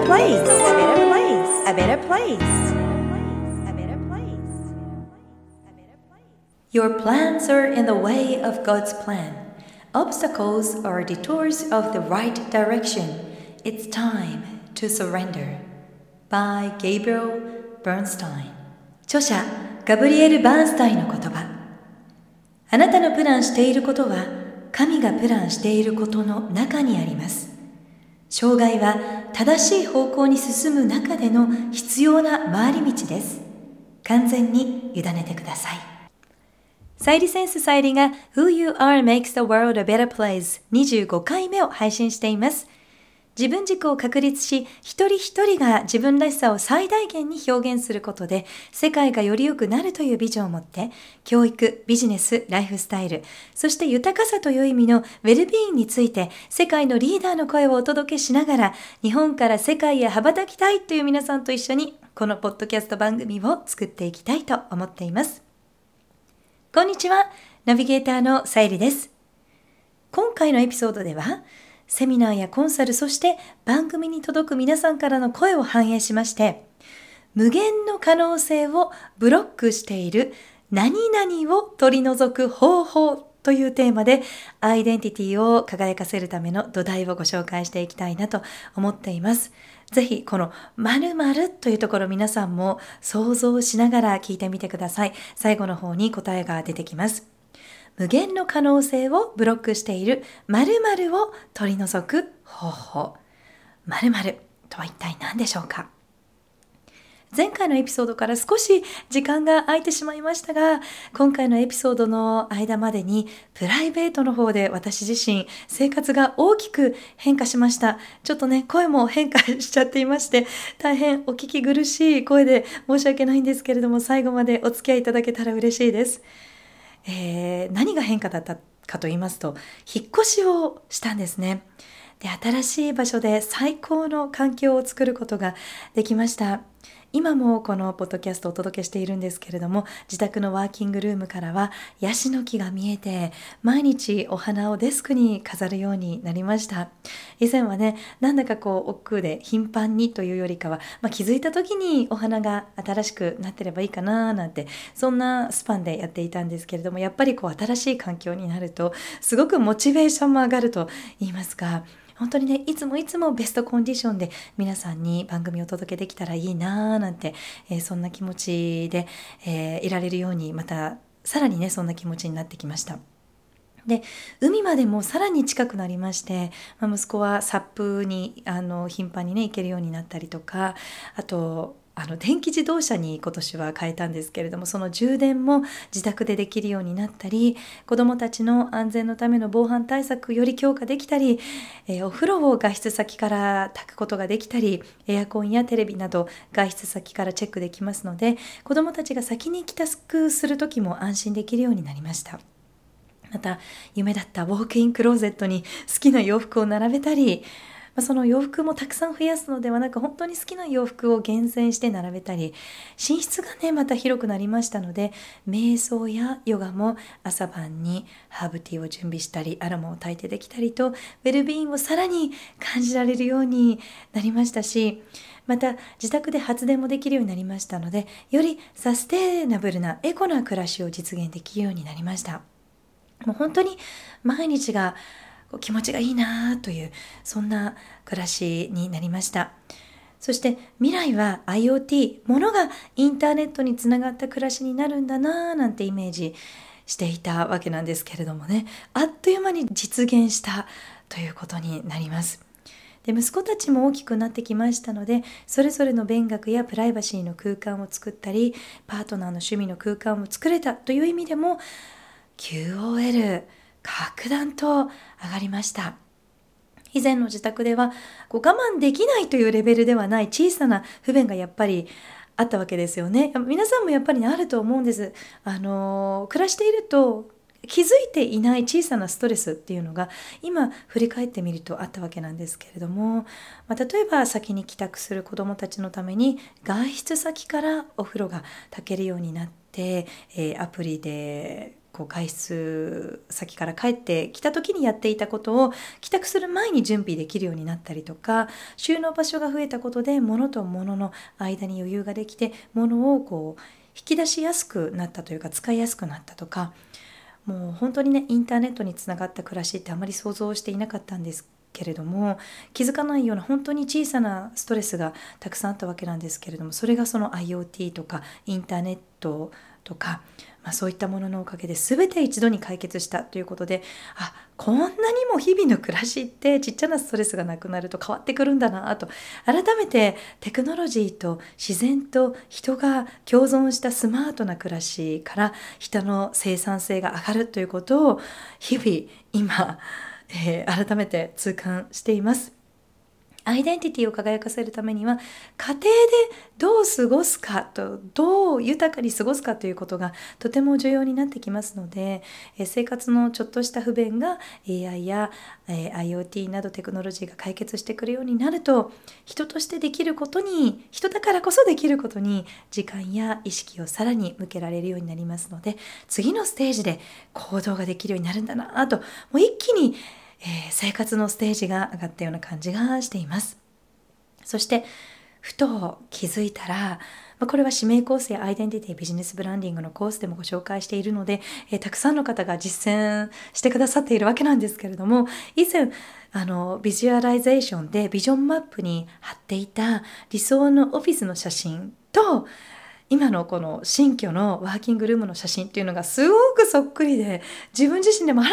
better place, a better place, a better place. A better place. Your plans are in the way of God's plan. Obstacles are detours of the right direction. It's time to surrender. By Gabriel Bernstein 著者ガブリエル・バーンスタインの言葉あなたのプランしていることは神がプランしていることの中にあります障害は正しい方向に進む中での必要な回り道です。完全に委ねてください。サイリセンスサイリが Who You Are Makes the World a Better Place 25回目を配信しています。自分軸を確立し、一人一人が自分らしさを最大限に表現することで、世界がより良くなるというビジョンを持って、教育、ビジネス、ライフスタイル、そして豊かさという意味のウェルビーインについて、世界のリーダーの声をお届けしながら、日本から世界へ羽ばたきたいという皆さんと一緒に、このポッドキャスト番組を作っていきたいと思っています。こんにちは、ナビゲーターのさゆりです。今回のエピソードでは、セミナーやコンサル、そして番組に届く皆さんからの声を反映しまして、無限の可能性をブロックしている何々を取り除く方法というテーマでアイデンティティを輝かせるための土台をご紹介していきたいなと思っています。ぜひこの〇〇というところ皆さんも想像しながら聞いてみてください。最後の方に答えが出てきます。無限の可能性をブロックしている〇〇を取り除く方法。〇〇とは一体何でしょうか？前回のエピソードから少し時間が空いてしまいましたが、今回のエピソードの間までにプライベートの方で私自身生活が大きく変化しました。ちょっとね、声も変化しちゃっていまして、大変お聞き苦しい声で申し訳ないんですけれども、最後までお付き合いいただけたら嬉しいです。えー、何が変化だったかと言いますと引っ越しをしたんですね。で新しい場所で最高の環境を作ることができました。今もこのポッドキャストをお届けしているんですけれども自宅のワーキングルームからはヤシの木が見えて毎日お花をデスクに飾るようになりました。以前はねなんだかこう億劫で頻繁にというよりかは、まあ、気づいた時にお花が新しくなってればいいかななんてそんなスパンでやっていたんですけれどもやっぱりこう新しい環境になるとすごくモチベーションも上がると言いますか本当にね、いつもいつもベストコンディションで皆さんに番組をお届けできたらいいなぁなんて、えー、そんな気持ちで、えー、いられるように、またさらにね、そんな気持ちになってきました。で海までもさらに近くなりまして、まあ、息子はサップにあの頻繁にね行けるようになったりとかあとあの電気自動車に今年は変えたんですけれどもその充電も自宅でできるようになったり子どもたちの安全のための防犯対策より強化できたり、えー、お風呂を外出先から炊くことができたりエアコンやテレビなど外出先からチェックできますので子どもたちが先に帰宅する時も安心できるようになりました。また夢だったウォークインクローゼットに好きな洋服を並べたりまあ、その洋服もたくさん増やすのではなく本当に好きな洋服を厳選して並べたり寝室がねまた広くなりましたので瞑想やヨガも朝晩にハーブティーを準備したりアロマを炊いてできたりとウェルビーンをさらに感じられるようになりましたしまた自宅で発電もできるようになりましたのでよりサステナブルなエコな暮らしを実現できるようになりました。もう本当に毎日がこう気持ちがいいなというそんな暮らしになりました。そして未来は IoT ものがインターネットにつながった暮らしになるんだななんてイメージしていたわけなんですけれどもね。あっという間に実現したということになります。で息子たちも大きくなってきましたのでそれぞれの勉学やプライバシーの空間を作ったりパートナーの趣味の空間を作れたという意味でも QOL 格段と上がりました。以前の自宅ではこう我慢できないというレベルではない小さな不便がやっぱりあったわけですよね。皆さんもやっぱり、ね、あると思うんです。あの暮らしていると気づいていない小さなストレスっていうのが今振り返ってみるとあったわけなんですけれども、まあ、例えば先に帰宅する子どもたちのために外出先からお風呂が炊けるようになって、えー、アプリでこう外出先から帰ってきた時にやっていたことを帰宅する前に準備できるようになったりとか収納場所が増えたことで物と物の間に余裕ができて物をこう引き出しやすくなったというか使いやすくなったとかもう本当にねインターネットにつながった暮らしってあまり想像していなかったんですけれども気づかないような本当に小さなストレスがたくさんあったわけなんですけれどもそれがその IoT とかインターネットとか、まあ、そういったもののおかげで全て一度に解決したということであこんなにも日々の暮らしってちっちゃなストレスがなくなると変わってくるんだなと改めてテクノロジーと自然と人が共存したスマートな暮らしから人の生産性が上がるということを日々今えー、改めて痛感しています。アイデンティティを輝かせるためには家庭でどう過ごすかとどう豊かに過ごすかということがとても重要になってきますので、え生活のちょっとした不便が AI や、え IoT などテクノロジーが解決してくるようになると人としてできることに人だからこそできることに時間や意識をさらに向けられるようになりますので次のステージで行動ができるようになるんだなともう一気にえー、生活のステージが上がったような感じがしています。そしてふと気づいたら、ま、これは使命コースやアイデンティティビジネスブランディングのコースでもご紹介しているので、えー、たくさんの方が実践してくださっているわけなんですけれども以前あのビジュアライゼーションでビジョンマップに貼っていた理想のオフィスの写真と今のこの新居のワーキングルームの写真っていうのがすごくそっくりで自分自身でも「あら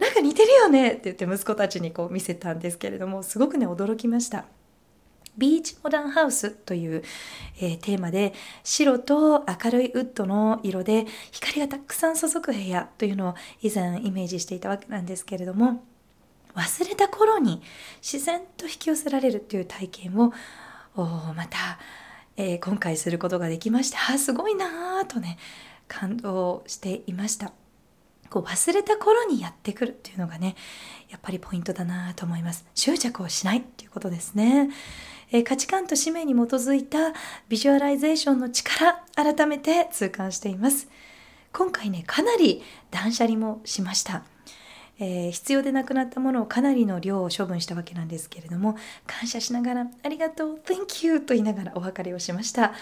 なんか似てるよね」って言って息子たちにこう見せたんですけれどもすごくね驚きました。ビーチモダンハウスという、えー、テーマで白と明るいウッドの色で光がたくさん注ぐ部屋というのを以前イメージしていたわけなんですけれども忘れた頃に自然と引き寄せられるという体験をまたえー、今回することができましてあすごいなとね感動していました。こう忘れた頃にやってくるっていうのがねやっぱりポイントだなと思います。執着をしないっていうことですね、えー、価値観と使命に基づいたビジュアライゼーションの力改めて痛感しています。今回ねかなり断捨離もしました。えー、必要でなくなったものをかなりの量を処分したわけなんですけれども感謝しながら「ありがとう Thank you」と言いながらお別れをしました。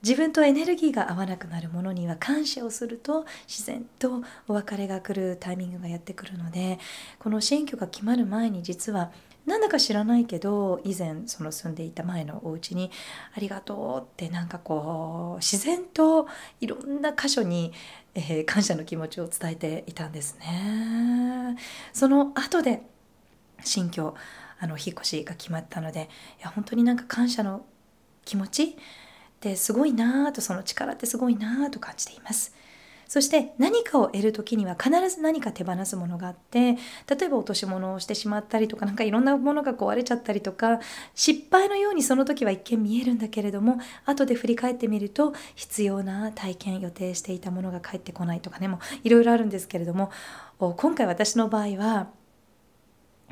自分とエネルギーが合わなくなるものには感謝をすると自然とお別れが来るタイミングがやってくるのでこの新居が決まる前に実はなんだか知らないけど以前その住んでいた前のお家に「ありがとう」ってなんかこう自然といろんな箇所にえー、感謝の気持ちを伝えていたんですね。その後で新居あの引っ越しが決まったのでいや本当になんか感謝の気持ちってすごいなとその力ってすごいなと感じています。そして何かを得る時には必ず何か手放すものがあって例えば落とし物をしてしまったりとか何かいろんなものが壊れちゃったりとか失敗のようにその時は一見見えるんだけれども後で振り返ってみると必要な体験予定していたものが返ってこないとかねもういろいろあるんですけれども今回私の場合は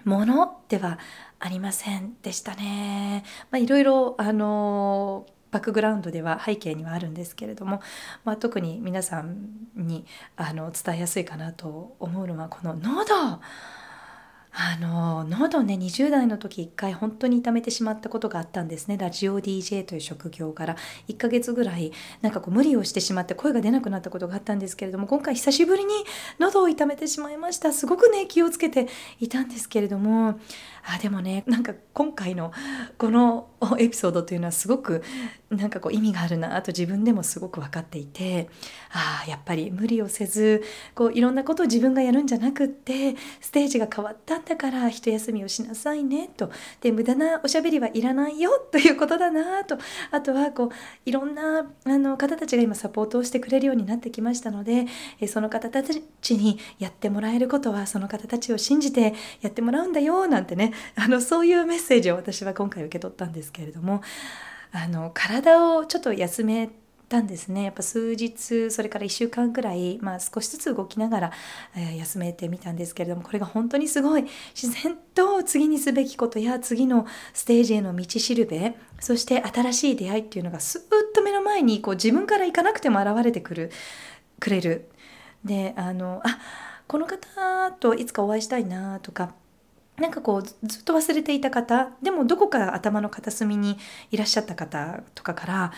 物ではありませんでしたね。まあ、いろいろあのバックグラウンドでは背景にはあるんですけれども、まあ、特に皆さんにあの伝えやすいかなと思うのはこの喉。あの喉ね20代の時1回本当に痛めてしまったことがあったんですね。ラジオ DJ という職業から。1ヶ月ぐらいなんかこう無理をしてしまって声が出なくなったことがあったんですけれども今回久しぶりに喉を痛めてしまいました。すごくね気をつけていたんですけれどもあでもねなんか今回のこの エピソードというのはすごくなんかこう意味があるなと自分でもすごく分かっていてああやっぱり無理をせずこういろんなことを自分がやるんじゃなくってステージが変わったんだから一休みをしなさいねと。で無駄なおしゃべりはいらないよということだなと。あとはこういろんなあの方たちが今サポートをしてくれるようになってきましたのでその方たちにやってもらえることはその方たちを信じてやってもらうんだよなんてね あのそういうメッセージを私は今回受け取ったんですけれどもあの体をちょっと休めたんですね。やっぱ数日それから1週間くらい、まあ、少しずつ動きながら、えー、休めてみたんですけれどもこれが本当にすごい。自然と次にすべきことや次のステージへの道しるべそして新しい出会いっていうのがスーッと目の前にこう自分から行かなくても現れてくるくれる。であのあこの方といつかお会いしたいなとかなんかこうずっと忘れていた方でもどこか頭の片隅にいらっしゃった方とかから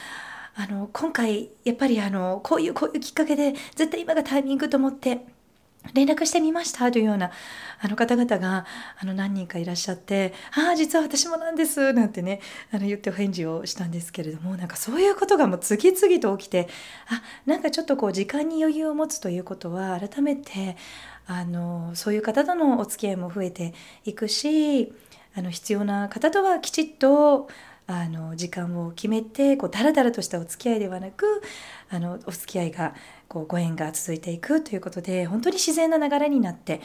あの今回やっぱりあのこういうこういうきっかけで絶対今がタイミングと思って連絡してみましたというようなあの方々があの何人かいらっしゃって「ああ実は私もなんです」なんてねあの言ってお返事をしたんですけれどもなんかそういうことがもう次々と起きてあなんかちょっとこう時間に余裕を持つということは改めてあのそういう方とのお付き合いも増えていくしあの必要な方とはきちっとあの時間を決めてこうダラダラとしたお付き合いではなくあのお付き合いがこうご縁が続いていくということで本当に自然な流れになって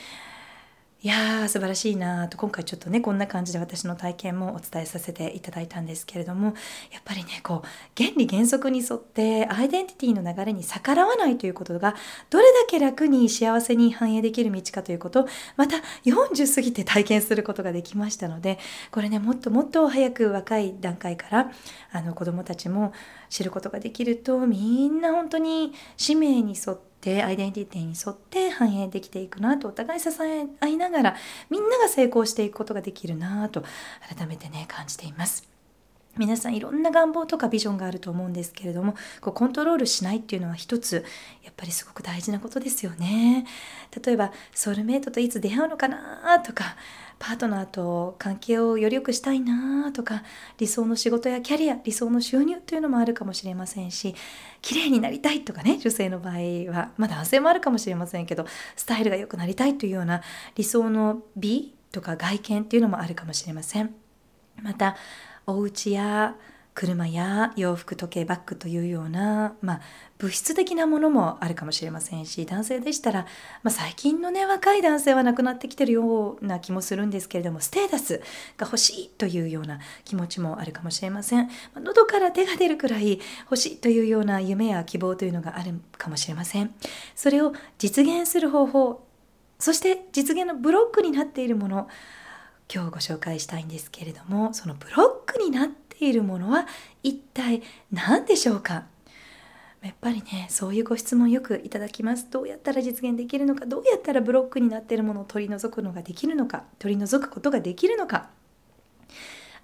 いやー素晴らしいなと今回ちょっとねこんな感じで私の体験もお伝えさせていただいたんですけれどもやっぱりねこう原理原則に沿ってアイデンティティの流れに逆らわないということがどれだけ楽に幸せに反映できる道かということまた40過ぎて体験することができましたのでこれねもっともっと早く若い段階からあの子どもたちも知ることができるとみんな本当に使命に沿っててアイデンティティに沿って反映できていくなとお互い支え合いながらみんなが成功していくことができるなと改めてね感じています。皆さんいろんな願望とかビジョンがあると思うんですけれどもこうコントロールしないっていうのは一つやっぱりすごく大事なことですよね。例えばソウルメイトといつ出会うのかなとかパートナーと関係をより良くしたいなとか理想の仕事やキャリア理想の収入というのもあるかもしれませんし綺麗になりたいとかね女性の場合はまあ男性もあるかもしれませんけどスタイルが良くなりたいというような理想の美とか外見っていうのもあるかもしれません。またお家や車や洋服時計バッグというような、まあ、物質的なものもあるかもしれませんし男性でしたら、まあ、最近のね若い男性はなくなってきてるような気もするんですけれどもステータスが欲しいというような気持ちもあるかもしれません、まあ、喉から手が出るくらい欲しいというような夢や希望というのがあるかもしれません。それを実現する方法そして実現のブロックになっているもの今日ご紹介したいんですけれどもそのブロックになっているものは一体何でしょうか？やっぱりねそういうご質問よくいただきます。どうやったら実現できるのか？どうやったらブロックになっているものを取り除くのができるのか？取り除くことができるのか？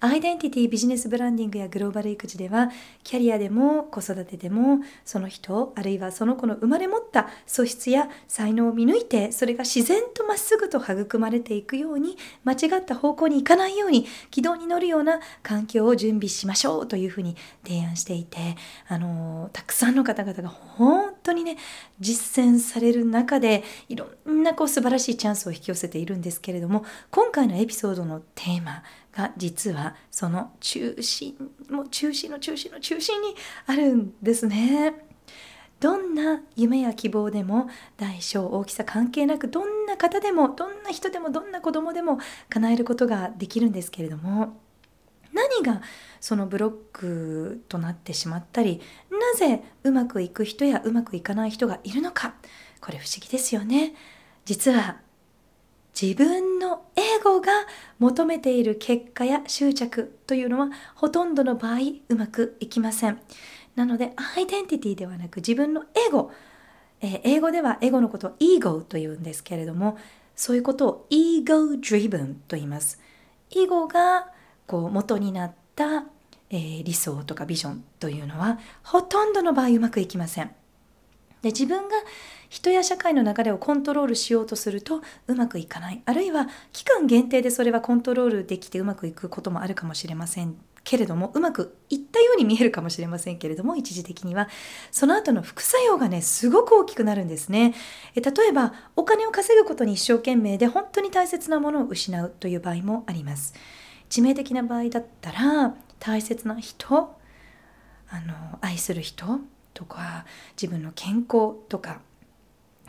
アイデンティティビジネスブランディングやグローバル育児ではキャリアでも子育てでもその人あるいはその子の生まれ持った素質や才能を見抜いてそれが自然とまっすぐと育まれていくように間違った方向に行かないように軌道に乗るような環境を準備しましょうというふうに提案していてあのたくさんの方々が本当にね実践される中でいろんなこう素晴らしいチャンスを引き寄せているんですけれども今回のエピソードのテーマが実はその中心もう中心の中心の中心にあるんですね。どんな夢や希望でも大小大きさ関係なくどんな方でもどんな人でもどんな子供でも叶えることができるんですけれども何がそのブロックとなってしまったりなぜうまくいく人やうまくいかない人がいるのか。これ不思議ですよね。実は自分のエゴが求めている結果や執着というのはほとんどの場合うまくいきません。なのでアイデンティティではなく自分のエゴ、えー、英語ではエゴのことをイーゴというんですけれどもそういうことをイーゴ driven と言います。イゴがこう元になった、えー、理想とかビジョンというのはほとんどの場合うまくいきません。で自分が人や社会の流れをコントロールしようとするとうまくいかない。あるいは期間限定でそれはコントロールできてうまくいくこともあるかもしれませんけれどもうまくいったように見えるかもしれませんけれども一時的にはその後の副作用がねすごく大きくなるんですね。え例えばお金を稼ぐことに一生懸命で本当に大切なものを失うという場合もあります。致命的な場合だったら大切な人あの愛する人とか自分の健康とか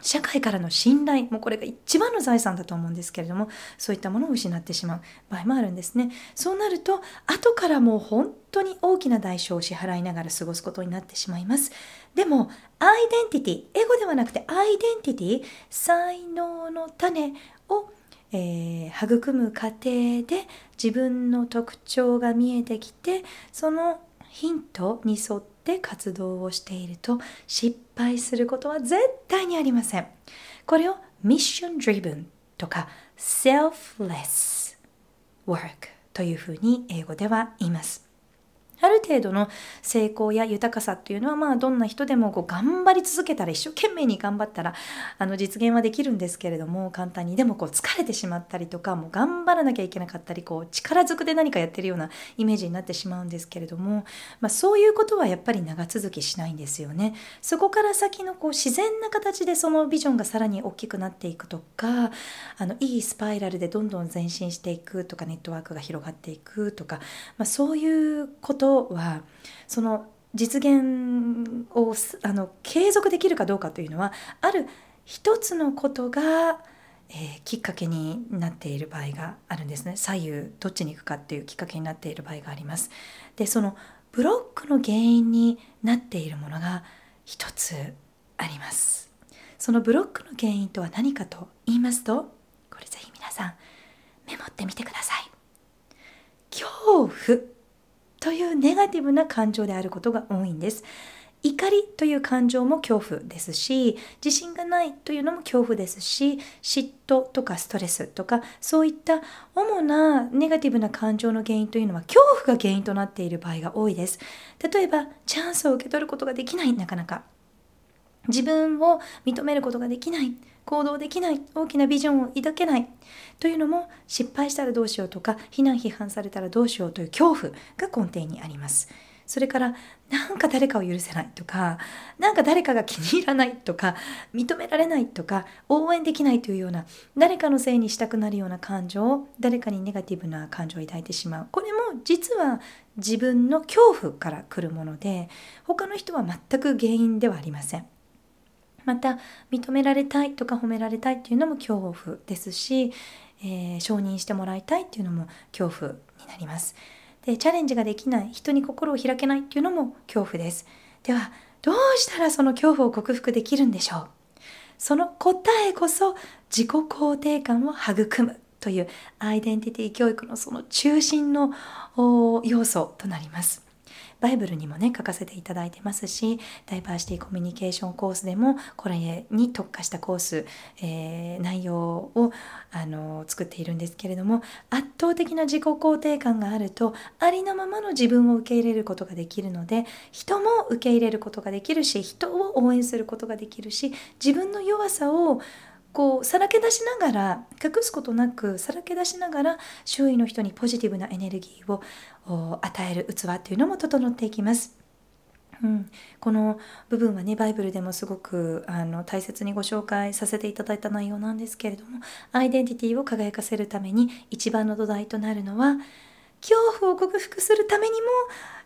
社会からの信頼もこれが一番の財産だと思うんですけれどもそういったものを失ってしまう場合もあるんですね。そうなると後からもう本当に大きな代償を支払いながら過ごすことになってしまいます。でもアイデンティティエゴではなくてアイデンティティ才能の種をえー、育む過程で自分の特徴が見えてきてそのヒントに沿って活動をしていると失敗することは絶対にありません。これをミッションドリブンとか selfless work というふうに英語では言います。ある程度の成功や豊かさっていうのはまあどんな人でもこう頑張り続けたら一生懸命に頑張ったらあの実現はできるんですけれども簡単にでもこう疲れてしまったりとかもう頑張らなきゃいけなかったりこう力ずくで何かやってるようなイメージになってしまうんですけれども、まあ、そういうことはやっぱり長続きしないんですよね。そこから先のこう自然な形でそのビジョンがさらに大きくなっていくとかあのいいスパイラルでどんどん前進していくとかネットワークが広がっていくとか、まあ、そういうことはその実現をあの継続できるかどうかというのはある一つのことが、えー、きっかけになっている場合があるんですね。左右どっちに行くかっていうきっかけになっている場合があります。でそのブロックの原因になっているものが一つあります。そのブロックの原因とは何かと言いますとこれぜひ皆さんメモってみてください。恐怖。というネガティブな感情であることが多いんです。怒りという感情も恐怖ですし自信がないというのも恐怖ですし嫉妬とかストレスとかそういった主なネガティブな感情の原因というのは恐怖が原因となっている場合が多いです。例えばチャンスを受け取ることができないなかなか。自分を認めることができない。行動できない大きなビジョンを抱けない。というのも失敗したらどうしようとか非難批判されたらどうしようという恐怖が根底にあります。それからなんか誰かを許せないとかなんか誰かが気に入らないとか認められないとか応援できないというような誰かのせいにしたくなるような感情誰かにネガティブな感情を抱いてしまう。これも実は自分の恐怖から来るもので他の人は全く原因ではありません。また認められたいとか褒められたいっていうのも恐怖ですし、えー、承認してもらいたいっていうのも恐怖になります。でチャレンジができない人に心を開けないっていうのも恐怖です。ではどうしたらその恐怖を克服できるんでしょう？その答えこそ自己肯定感を育むというアイデンティティ教育のその中心の要素となります。バイブルにもね書かせていただいてますしダイバーシティコミュニケーションコースでもこれに特化したコース、えー、内容をあの作っているんですけれども圧倒的な自己肯定感があるとありのままの自分を受け入れることができるので人も受け入れることができるし人を応援することができるし自分の弱さをこうさらけ出しながら隠すことなくさらけ出しながら周囲の人にポジティブなエネルギーを与える器っていうのも整っていきます。うん、この部分はねバイブルでもすごくあの大切にご紹介させていただいた内容なんですけれどもアイデンティティを輝かせるために一番の土台となるのは恐怖を克服するためにも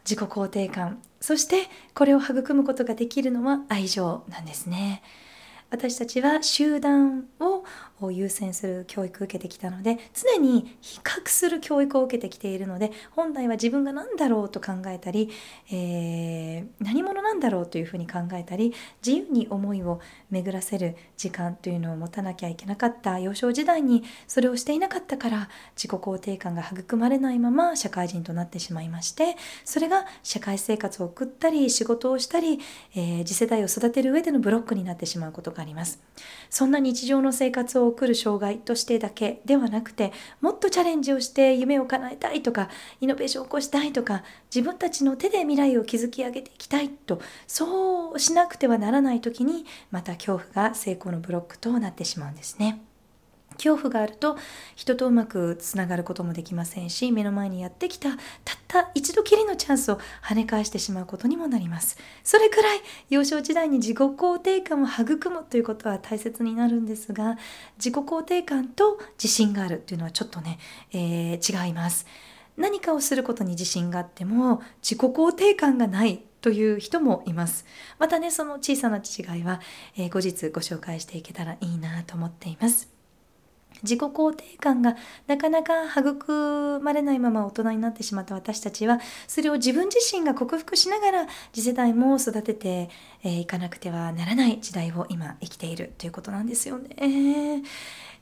自己肯定感そしてこれを育むことができるのは愛情なんですね。私たちは集団を優先する教育を受けてきたので常に比較する教育を受けてきているので本来は自分が何だろうと考えたり、えー、何者なんだろうというふうに考えたり自由に思いを巡らせる時間というのを持たなきゃいけなかった。幼少時代にそれをしていなかったから自己肯定感が育まれないまま社会人となってしまいましてそれが社会生活を送ったり仕事をしたり、えー、次世代を育てる上でのブロックになってしまうことがりますそんな日常の生活を送る障害としてだけではなくてもっとチャレンジをして夢を叶えたいとかイノベーションを起こしたいとか自分たちの手で未来を築き上げていきたいとそうしなくてはならない時にまた恐怖が成功のブロックとなってしまうんですね。恐怖があると人とうまくつながることもできませんし目の前にやってきたたった一度きりのチャンスを跳ね返してしまうことにもなります。それくらい幼少時代に自己肯定感を育むということは大切になるんですが自己肯定感と自信があるっていうのはちょっとね、えー、違います。何かをすることに自信があっても自己肯定感がないという人もいます。またねその小さな違いは、えー、後日ご紹介していけたらいいなと思っています。自己肯定感がなかなか育まれないまま大人になってしまった私たちはそれを自分自身が克服しながら次世代も育ててい、かなくてはならない時代を今生きているということなんですよね。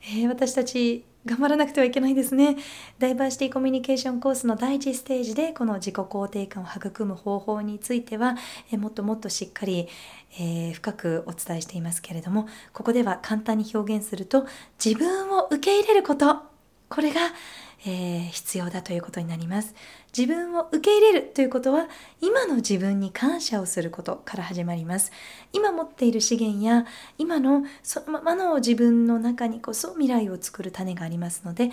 えー、私たち頑張らなくてはいけないですね。ダイバーシティコミュニケーションコースの第一ステージでこの自己肯定感を育む方法については、えもっともっとしっかり、えー、深くお伝えしていますけれども、ここでは簡単に表現すると自分を受け入れること、これが、えー、必要だということになります。自分を受け入れるということは今の自分に感謝をすることから始まります今持っている資源や今のそのままの自分の中にこそ未来を作る種がありますので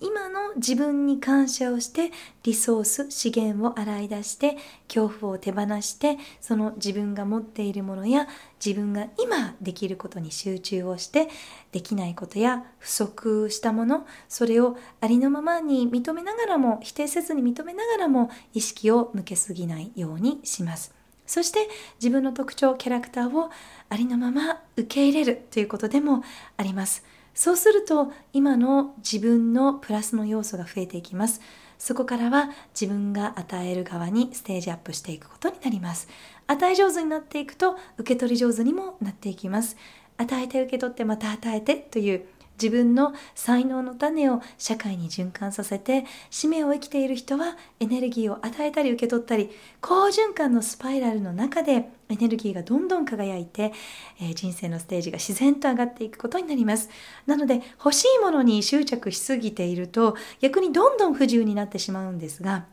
今の自分に感謝をしてリソース資源を洗い出して恐怖を手放してその自分が持っているものや自分が今できることに集中をしてできないことや不足したものそれをありのままに認めながらも否定せずに認めながらも意識を向けすぎないようにします。そして自分の特徴キャラクターをありのまま受け入れるということでもあります。そうすると今の自分のプラスの要素が増えていきます。そこからは自分が与える側にステージアップしていくことになります。与え上手になっていくと受け取り上手にもなっていきます。与えて受け取ってまた与えてという自分の才能の種を社会に循環させて使命を生きている人はエネルギーを与えたり受け取ったり好循環のスパイラルの中でエネルギーがどんどん輝いて、えー、人生のステージが自然と上がっていくことになります。なので欲しいものに執着しすぎていると逆にどんどん不自由になってしまうんですが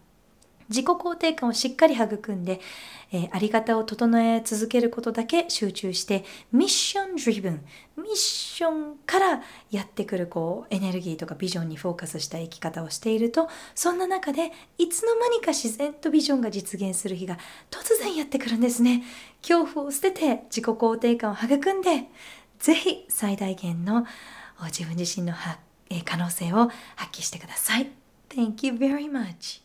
自己肯定感をしっかり育んで、えー、あり方を整え続けることだけ集中してミッション driven ミッションからやってくるこうエネルギーとかビジョンにフォーカスした生き方をしているとそんな中でいつの間にか自然とビジョンが実現する日が突然やってくるんですね。恐怖を捨てて自己肯定感を育んでぜひ最大限の自分自身の可能性を発揮してください。Thank you very much.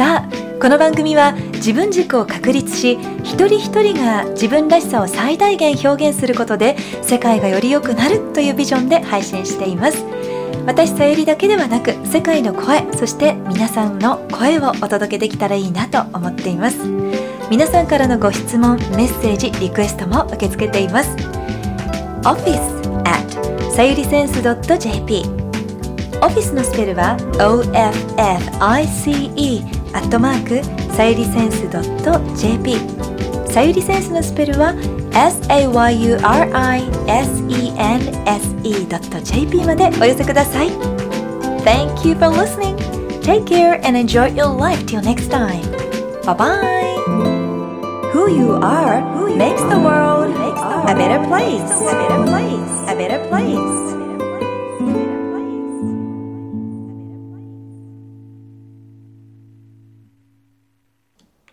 さあこの番組は自分軸を確立し一人一人が自分らしさを最大限表現することで世界がより良くなるというビジョンで配信しています。私さゆりだけではなく世界の声そして皆さんの声をお届けできたらいいなと思っています。皆さんからのご質問メッセージリクエストも受け付けています。office at さゆりセンス .jp オフィスのスペルは OFFICE アットマークさゆりセンス .jp さゆりセンスのスペルは sayurisense.jp までお寄せください Thank you for listening Take care and enjoy your life till next time Bye bye Who you are makes the world a better place A better place A better place